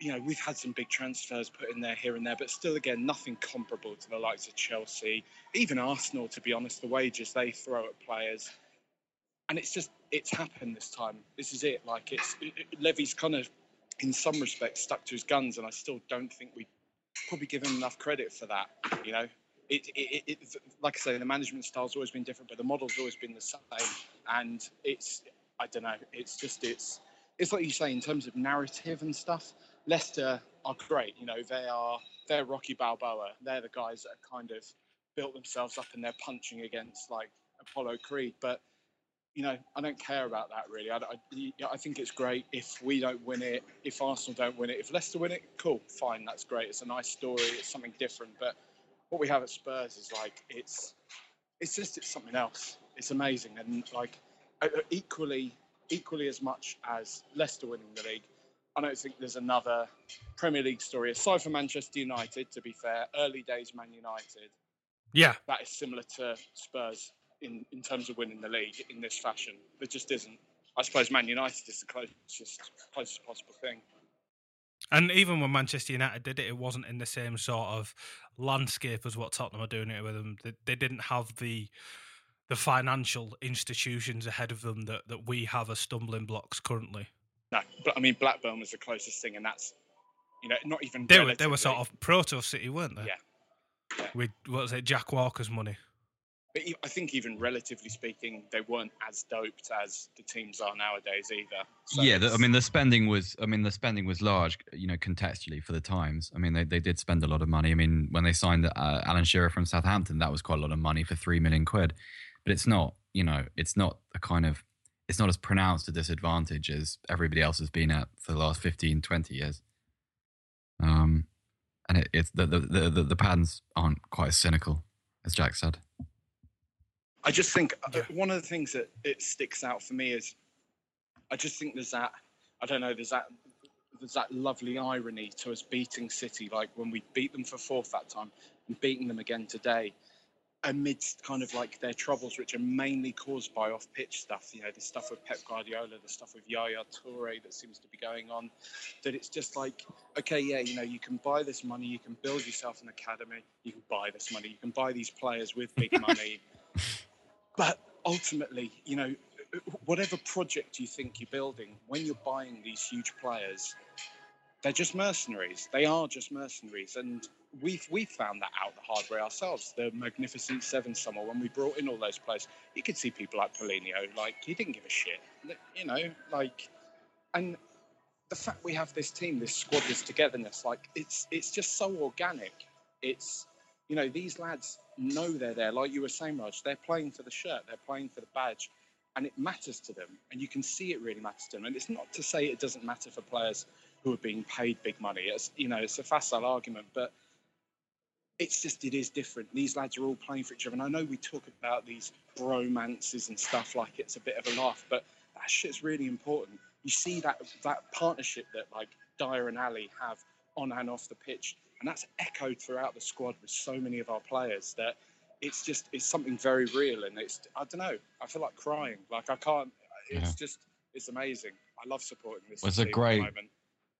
you know, we've had some big transfers put in there here and there, but still, again, nothing comparable to the likes of Chelsea, even Arsenal. To be honest, the wages they throw at players, and it's just it's happened this time. This is it. Like it's it, Levy's kind of, in some respects, stuck to his guns, and I still don't think we probably give him enough credit for that. You know, it, it, it, like I say, the management style's always been different, but the model's always been the same. And it's, I don't know, it's just it's it's like you say in terms of narrative and stuff. Leicester are great. You know, they are they're Rocky Balboa. They're the guys that have kind of built themselves up and they're punching against like Apollo Creed. But you know, I don't care about that really. I, I, I, think it's great if we don't win it, if Arsenal don't win it, if Leicester win it, cool, fine, that's great. It's a nice story. It's something different. But what we have at Spurs is like it's it's just it's something else. It's amazing and like uh, uh, equally equally as much as Leicester winning the league. I don't think there's another Premier League story aside from Manchester United. To be fair, early days Man United. Yeah, that is similar to Spurs in, in terms of winning the league in this fashion. There just isn't. I suppose Man United is the closest, closest possible thing. And even when Manchester United did it, it wasn't in the same sort of landscape as what Tottenham are doing it with them. They, they didn't have the the financial institutions ahead of them that, that we have as stumbling blocks currently. No, but I mean Blackburn was the closest thing, and that's you know not even. They were they were sort of proto City, weren't they? Yeah. yeah. With what was it, Jack Walker's money? But I think even relatively speaking, they weren't as doped as the teams are nowadays either. So yeah, the, I mean the spending was, I mean the spending was large, you know, contextually for the times. I mean they, they did spend a lot of money. I mean when they signed uh, Alan Shearer from Southampton, that was quite a lot of money for three million quid. But it's not, you know, it's not a kind of, it's not as pronounced a disadvantage as everybody else has been at for the last 15, 20 years. Um, and it, it's the, the the, the the patterns aren't quite as cynical as Jack said. I just think uh, yeah. one of the things that it sticks out for me is I just think there's that I don't know there's that there's that lovely irony to us beating City like when we beat them for fourth that time and beating them again today amidst kind of like their troubles which are mainly caused by off pitch stuff you know the stuff with Pep Guardiola the stuff with Yaya Toure that seems to be going on that it's just like okay yeah you know you can buy this money you can build yourself an academy you can buy this money you can buy these players with big [LAUGHS] money but ultimately, you know, whatever project you think you're building, when you're buying these huge players, they're just mercenaries. They are just mercenaries, and we've we've found that out the hard way ourselves. The Magnificent Seven summer when we brought in all those players, you could see people like Paulinho, like he didn't give a shit, you know, like, and the fact we have this team, this squad, this togetherness, like it's it's just so organic. It's you know these lads know they're there. Like you were saying, Raj, they're playing for the shirt, they're playing for the badge, and it matters to them, and you can see it really matters to them. And it's not to say it doesn't matter for players who are being paid big money. It's you know it's a facile argument, but it's just it is different. These lads are all playing for each other, and I know we talk about these bromances and stuff like it's a bit of a laugh, but that shit's really important. You see that that partnership that like Dier and Alli have on and off the pitch, and that's echoed throughout the squad with so many of our players that it's just it's something very real, and it's I don't know. I feel like crying. Like I can't. It's Yeah. just it's amazing. I love supporting this. Well, it's a team at great- moment.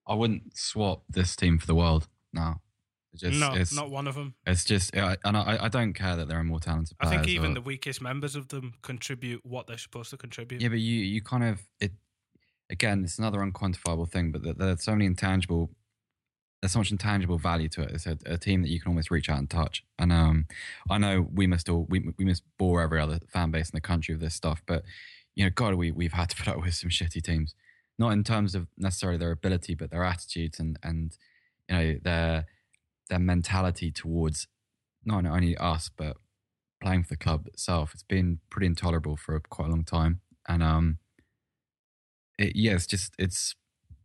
I wouldn't swap this team for the world. No, It's just, no, it's, not one of them. It's just, and I, I don't care that there are more talented I think even or- the weakest members of them contribute what they're supposed to contribute. Yeah, but you you kind of it again. It's another unquantifiable thing, but there- there's so many intangible. There's so much intangible value to it. It's a, a team that you can almost reach out and touch. And um, I know we must all we we must bore every other fan base in the country with this stuff, but you know, God, we we've had to put up with some shitty teams. Not in terms of necessarily their ability, but their attitudes and and you know their their mentality towards not only us but playing for the club itself. It's been pretty intolerable for quite a long time, and um, it, yeah, it's just it's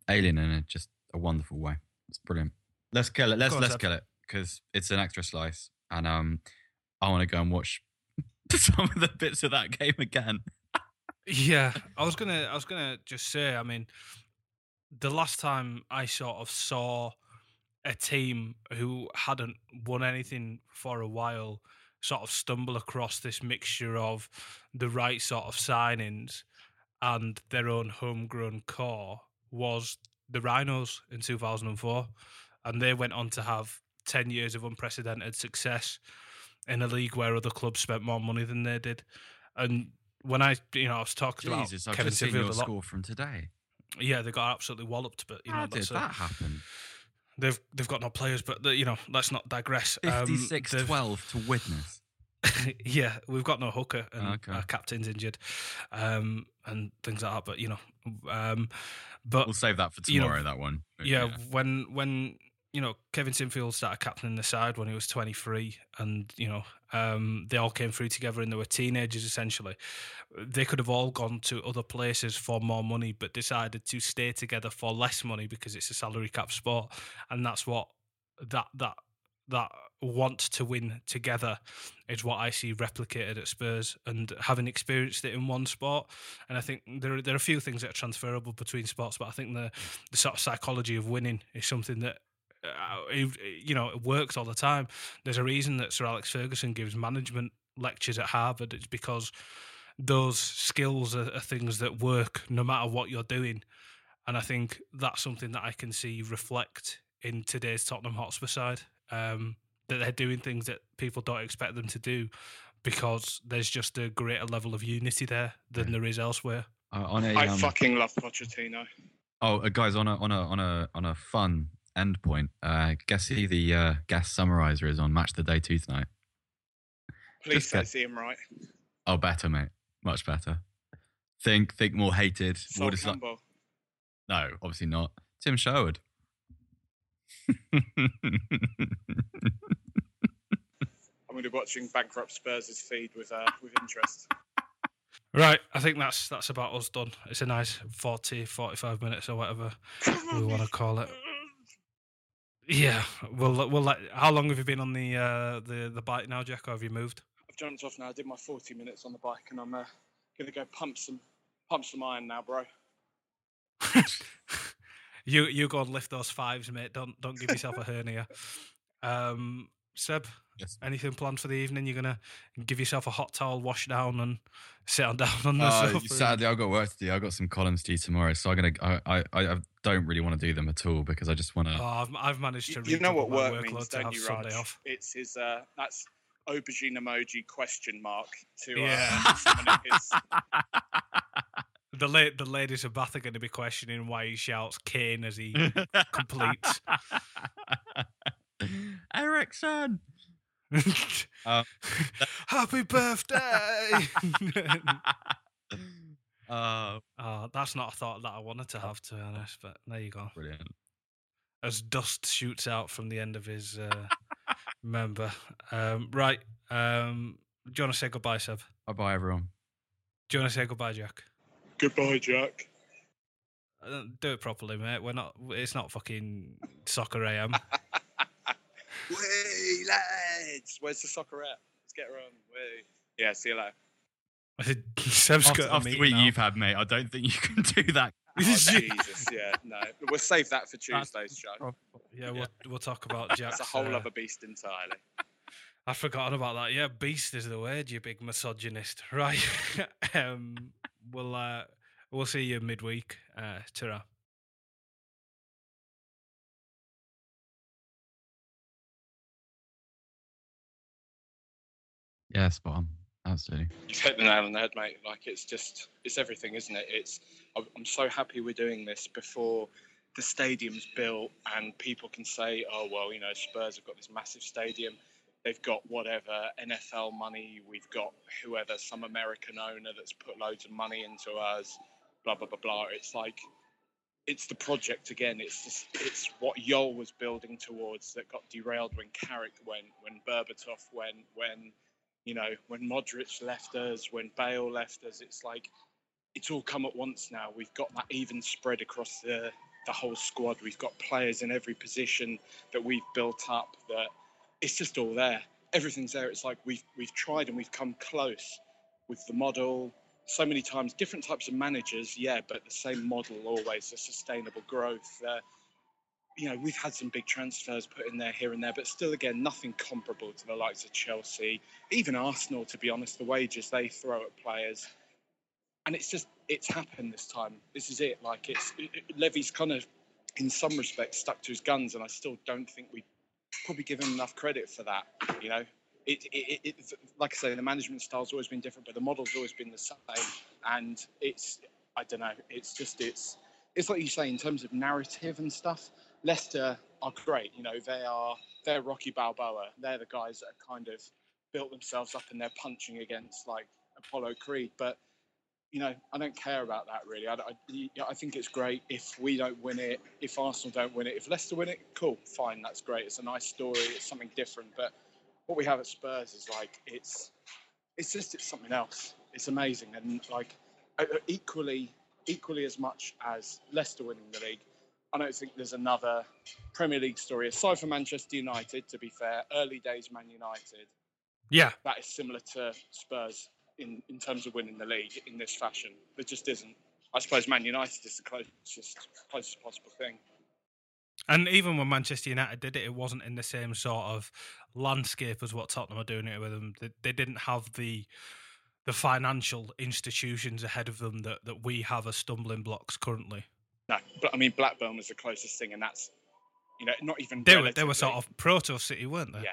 alien in a, just a wonderful way. It's brilliant. Let's kill it. Let's on, let's Seb. kill it because it's an extra slice, and um, I want to go and watch [LAUGHS] some of the bits of that game again. Yeah, [LAUGHS] I was gonna, I was gonna just say. I mean, the last time I sort of saw a team who hadn't won anything for a while sort of stumble across this mixture of the right sort of signings and their own homegrown core was the Rhinos in 2004, and they went on to have 10 years of unprecedented success in a league where other clubs spent more money than they did. And when I, you know, I was talking Jesus, about I've Kevin your a lot. score from today. Yeah, they got absolutely walloped, but you know How did that's a- that happen? They've they've got no players, but the, you know, let's not digress. Um, 56 they've- 12 to witness. [LAUGHS] yeah, we've got no hooker, and Okay. our captain's injured, um, and things like that. But you know, um, but We'll save that for you know, tomorrow, that one. But yeah, when when you know Kevin Sinfield started captaining the side when he was 23, and you know um, they all came through together, and they were teenagers essentially. They could have all gone to other places for more money, but decided to stay together for less money because it's a salary cap sport, and that's what that that that want to win together is what I see replicated at Spurs and having experienced it in one sport. And I think there are, there are a few things that are transferable between sports, but I think the the sort of psychology of winning is something that. Uh, you know, it works all the time. There's a reason that Sir Alex Ferguson gives management lectures at Harvard. It's because those skills are, are things that work no matter what you're doing. And I think that's something that I can see reflect in today's Tottenham Hotspur side. Um, that they're doing things that people don't expect them to do because there's just a greater level of unity there than there is elsewhere. Uh, on a, I um, fucking love Pochettino. Oh, uh, guys, on a on a on a on a fun end point, uh, guess who the uh, guest summariser is on Match of the Day two tonight? Please Just say get- it's Ian Wright. Oh, better, mate, much better. Think, think more hated. Sol more disli- no, obviously not. Tim Sherwood. I'm going to be watching Bankrupt Spurs' feed with uh, with interest. Right, I think that's that's about us done. It's a nice 40, 45 minutes or whatever we want to call it. Yeah, we'll we'll let. How long have you been on the uh, the the bike now, Jack? Or have you moved? I've jumped off now. I did my 40 minutes on the bike, and I'm uh, going to go pump some pump some iron now, bro. [LAUGHS] You you go and lift those fives, mate. Don't don't give yourself a hernia. Um, Seb, Yes. anything planned for the evening? You're gonna give yourself a hot towel, wash down, and [LAUGHS] sit on down on the Uh, sofa. sadly, I've got work to do. I've got some columns to do tomorrow, so I'm gonna. I, I, I don't really want to do them at all because I just want to. Oh, I've, I've managed to. You, you know what work workload means, don't you, Sunday Raj? off. It's his. Uh, that's aubergine emoji question mark to uh, Yeah. [LAUGHS] [LAUGHS] The the ladies of Bath are going to be questioning why he shouts Kane as he [LAUGHS] completes. Eriksen. [LAUGHS] Um, [LAUGHS] Happy birthday! Uh, Oh, that's not a thought that I wanted to have, to be honest. But there you go. brilliant. As dust shoots out from the end of his uh, member. Um, right. Um, do you want to say goodbye, Seb? Bye bye, everyone. Do you want to say goodbye, Jack? Goodbye, Jack. Uh, Do it properly, mate. We're not. It's not fucking soccer AM. [LAUGHS] Way, lads. Where's the soccer at? Let's get her on. Way. Yeah, see you later. [LAUGHS] Seb's After, got after the week now. you've had, mate, I don't think you can [LAUGHS] do that. Oh, Jesus, yeah, no. We'll save that for Tuesday's show. Yeah, we'll we'll talk about Jack. That's a whole uh, other beast entirely. I've forgotten about that. Yeah, beast is the word. You big misogynist, right? um, we'll uh, we'll see you midweek. Uh, ta Yeah, spot on. Absolutely. You've hit the nail on the head, mate. Like it's just, it's everything, isn't it? It's. I'm I'm so happy we're doing this before the stadium's built and people can say, oh well, you know, Spurs have got this massive stadium. They've got whatever NFL money. We've got whoever, some American owner that's put loads of money into us. Blah blah blah blah. It's like, it's the project again. It's just, it's what Jol was building towards that got derailed when Carrick went, when Berbatov went, when you know, when Modric left us, when Bale left us, it's like it's all come at once now. We've got that even spread across the the whole squad. We've got players in every position that we've built up. That it's just all there. Everything's there. It's like we've we've tried and we've come close with the model so many times. Different types of managers, yeah, but the same model always. The sustainable growth. Uh, you know, we've had some big transfers put in there here and there, but still, again, nothing comparable to the likes of Chelsea, even Arsenal, to be honest, the wages they throw at players. And it's just, it's happened this time. This is it. Like, it's, it, it- Levy's kind of, in some respects, stuck to his guns, and I still don't think we probably give him enough credit for that. You know, it, it, it, it like I say, the management style's always been different, but the model's always been the same. And it's, I don't know, it's just, it's, it's like you say in terms of narrative and stuff. Leicester are great. You know, they are they're Rocky Balboa. They're the guys that kind of built themselves up and they're punching against like Apollo Creed. But you know, I don't care about that really. I, I, I think it's great if we don't win it, if Arsenal don't win it, if Leicester win it, cool, fine, that's great. It's a nice story. It's something different. But what we have at Spurs is like it's it's just it's something else. It's amazing and like uh, uh, equally equally as much as Leicester winning the league. I don't think there's another Premier League story aside from Manchester United. To be fair, early days Man United Yeah, that is similar to Spurs in, in terms of winning the league in this fashion. There just isn't. I suppose Man United is the closest closest possible thing. and even when Manchester United did it, it wasn't in the same sort of landscape as what Tottenham are doing it with them. They, they didn't have the the financial institutions ahead of them that, that we have as stumbling blocks currently. No, but I mean Blackburn was the closest thing, and that's you know not even. They were they were sort of proto city, weren't they? Yeah.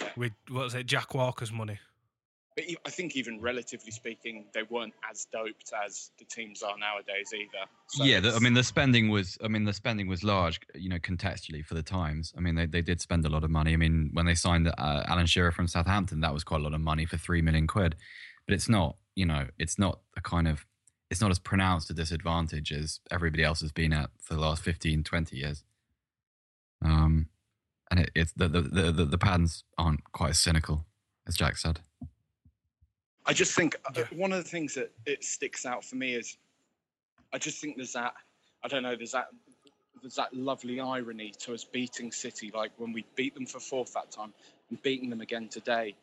yeah. With what was it, Jack Walker's money? But I think even relatively speaking, they weren't as doped as the teams are nowadays either. So yeah, the, I mean the spending was. I mean the spending was large. You know, contextually for the times. I mean they, they did spend a lot of money. I mean when they signed uh, Alan Shearer from Southampton, that was quite a lot of money for three million quid. But it's not. You know, it's not a kind of. It's not as pronounced a disadvantage as everybody else has been at for the last 15, 20 years. Um, and it, it's the, the the the patterns aren't quite as cynical as Jack said. I just think uh, Yeah. one of the things that it sticks out for me is I just think there's that I don't know there's that there's that lovely irony to us beating City like when we beat them for fourth that time and beating them again today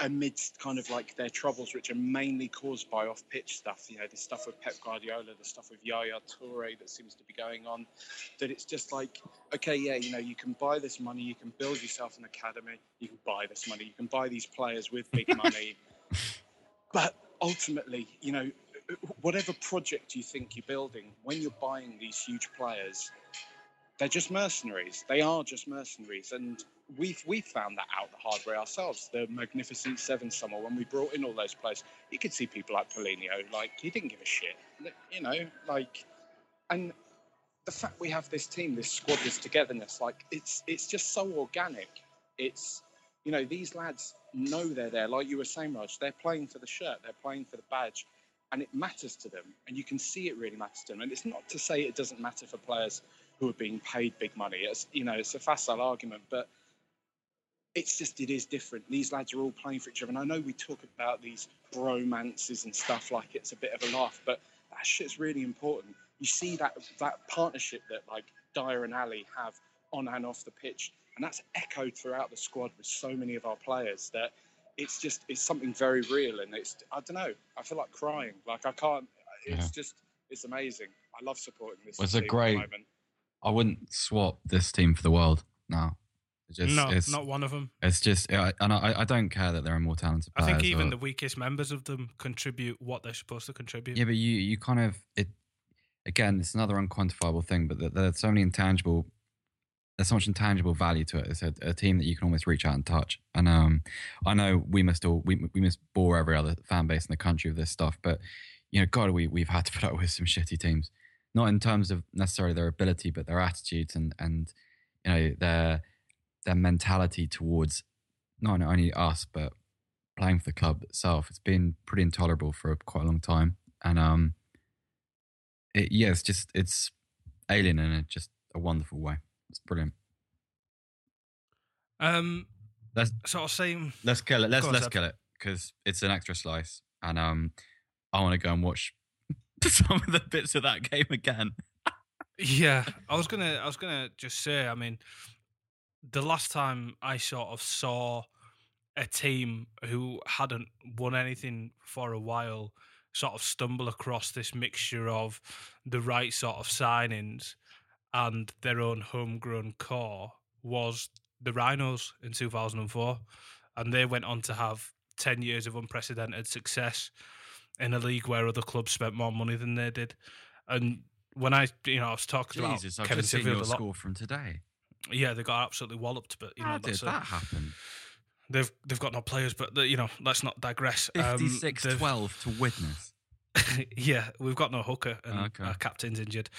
amidst kind of like their troubles which are mainly caused by off pitch stuff you know the stuff with Pep Guardiola the stuff with Yaya Toure that seems to be going on that it's just like okay yeah you know you can buy this money you can build yourself an academy you can buy this money you can buy these players with big [LAUGHS] money but ultimately, you know, whatever project you think you're building, when you're buying these huge players, they're just mercenaries. They are just mercenaries, and we've we've found that out the hard way ourselves. The Magnificent Seven summer when we brought in all those players, you could see people like Paulinho, like he didn't give a shit, you know, like, and the fact we have this team, this squad, this togetherness, like it's it's just so organic. It's you know, these lads know they're there. Like you were saying, Raj, they're playing for the shirt, they're playing for the badge. and it matters to them, and you can see it really matters to them. And it's not to say it doesn't matter for players who are being paid big money. It's you know it's a facile argument, but it's just it is different. These lads are all playing for each other, and I know we talk about these bromances and stuff like it's a bit of a laugh, but that shit's really important. You see that that partnership that like Dier and Alli have on and off the pitch, and that's echoed throughout the squad with so many of our players that it's just it's something very real, and it's I don't know. I feel like crying. Like I can't. It's Yeah. just it's amazing. I love supporting this. Well, it's a team at the great- moment. I wouldn't swap this team for the world No. It's just, no, it's, not one of them. It's just, I- and I, I don't care that there are more talented players. I think even or- the weakest members of them contribute what they're supposed to contribute. Yeah, but you you kind of it again. It's another unquantifiable thing, but there- there's so many intangible. There's so much intangible value to it. It's a, a team that you can almost reach out and touch. And um, I know we must all we we must bore every other fan base in the country with this stuff, but you know, God, we we've had to [LAUGHS] put up with some shitty teams. Not in terms of necessarily their ability, but their attitudes and and you know their their mentality towards not only us but playing for the club itself. It's been pretty intolerable for quite a long time, and um, it, yeah, it's just it's alien in a, just a wonderful way. It's brilliant. Um, Let's sort of same. let's kill it. Let's on, let's Seb. kill it because it's an extra slice, and um, I want to go and watch [LAUGHS] some of the bits of that game again. Yeah, I was gonna, I was gonna just say. I mean, the last time I sort of saw a team who hadn't won anything for a while sort of stumble across this mixture of the right sort of signings and their own homegrown core was the Rhinos in 2004. And they went on to have 10 years of unprecedented success in a league where other clubs spent more money than they did. And when I, you know, I was talking Jesus, about I've Kevin just seen Sinfield your a lot. score from today. Yeah, they got absolutely walloped, but you know How did that's a- that happen? They've they've got no players, but the, you know, let's not digress. Um, 56 they've- 12 to witness. [LAUGHS] yeah, we've got no hooker and Okay. our captain's injured,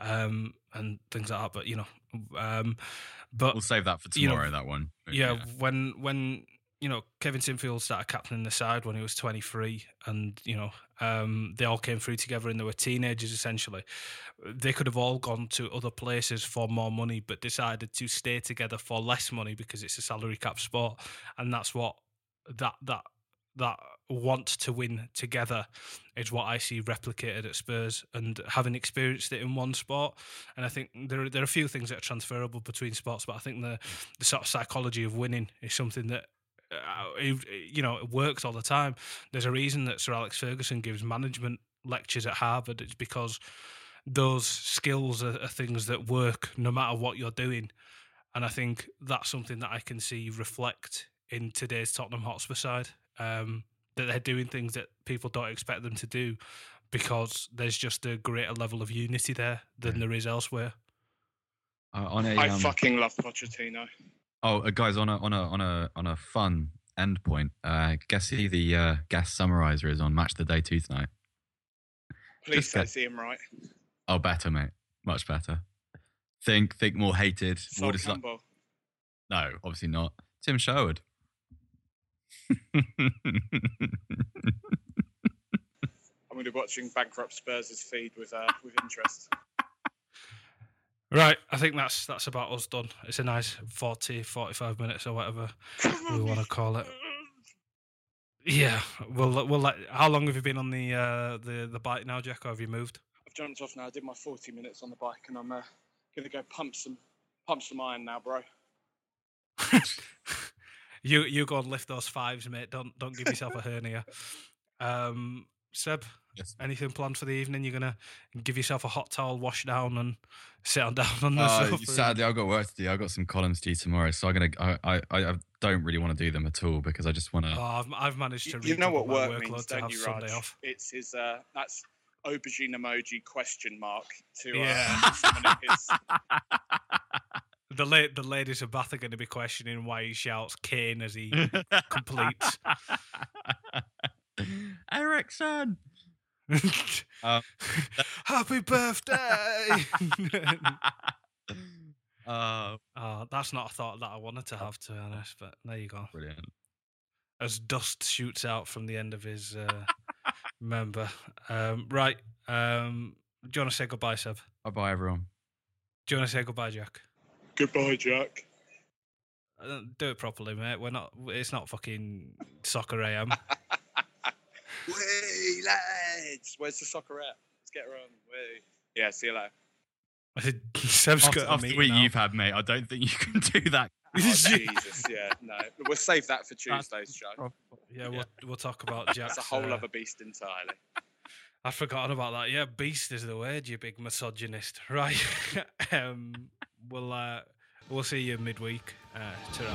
um, and things like that. But you know, um, but We'll save that for you know, tomorrow. that one. But yeah, when when you know Kevin Sinfield started captaining the side when he was 23, and you know um, they all came through together and they were teenagers essentially. They could have all gone to other places for more money, but decided to stay together for less money because it's a salary cap sport, and that's what that that that want to win together is what I see replicated at Spurs and having experienced it in one sport. And I think there are, there are a few things that are transferable between sports, but I think the the sort of psychology of winning is something that uh, you know it works all the time. There's a reason that Sir Alex Ferguson gives management lectures at Harvard. It's because those skills are, are things that work no matter what you're doing. And I think that's something that I can see reflect in today's Tottenham Hotspur side. Um, that they're doing things that people don't expect them to do because there's just a greater level of unity there than there is elsewhere. Uh, on a, I um, fucking love Pochettino. Oh, uh, guys, on a on a on a on a fun end point, uh, guess who the uh, guest summariser is on Match the Day two tonight? Please Just say get- see him right. Oh, better, mate, much better. Think, think more hated. Sol more disli- no, obviously not. Tim Sherwood. I'm going to be watching bankrupt Spurs' feed with uh, with interest. Right, I think that's that's about us done. It's a nice 40, 45 minutes or whatever we want to call it. Yeah, we'll we'll let. How long have you been on the uh, the the bike now, Jack? Or have you moved? I've jumped off now. I did my 40 minutes on the bike, and I'm uh, going to go pump some pump some iron now, bro. [LAUGHS] you you go and lift those fives, mate. Don't don't give yourself a hernia. Um, Seb, Yes. anything planned for the evening? You're gonna give yourself a hot towel, wash down, and [LAUGHS] sit on down on the Uh, sofa. sadly, I've got work to do. I've got some columns to do tomorrow, so I'm gonna. I, I, I don't really want to do them at all because I just want to. Oh, I've, I've managed to. You, you know what work workload means, don't have you, Sunday Raj? off. It's his. Uh, that's aubergine emoji question mark to uh, Yeah. [LAUGHS] someone his. [LAUGHS] The la- the ladies of Bath are going to be questioning why he shouts Kane as he [LAUGHS] completes. Eriksen. [LAUGHS] Um, Happy birthday! uh, [LAUGHS] oh, that's not a thought that I wanted to have, to be honest. But there you go. brilliant. As dust shoots out from the end of his uh, member. Um, right. Um, do you want to say goodbye, Seb? Bye bye, everyone. Do you want to say goodbye, Jack? Goodbye, Jack. Uh, Do it properly, mate. We're not. It's not fucking soccer AM. [LAUGHS] Way lads, where's the soccer at? Let's get her on. Way. Yeah, see you later. [LAUGHS] Seb's After, got a after the week now. you've had, mate, I don't think you can do that. [LAUGHS] Oh, Jesus, yeah, no. We'll save that for Tuesday's show. Yeah, we'll we'll talk about Jack. That's a whole uh, other beast entirely. I'd forgotten about that. Yeah, beast is the word, you big misogynist. Right. um, we'll uh, we'll see you midweek. Uh, ta-ra.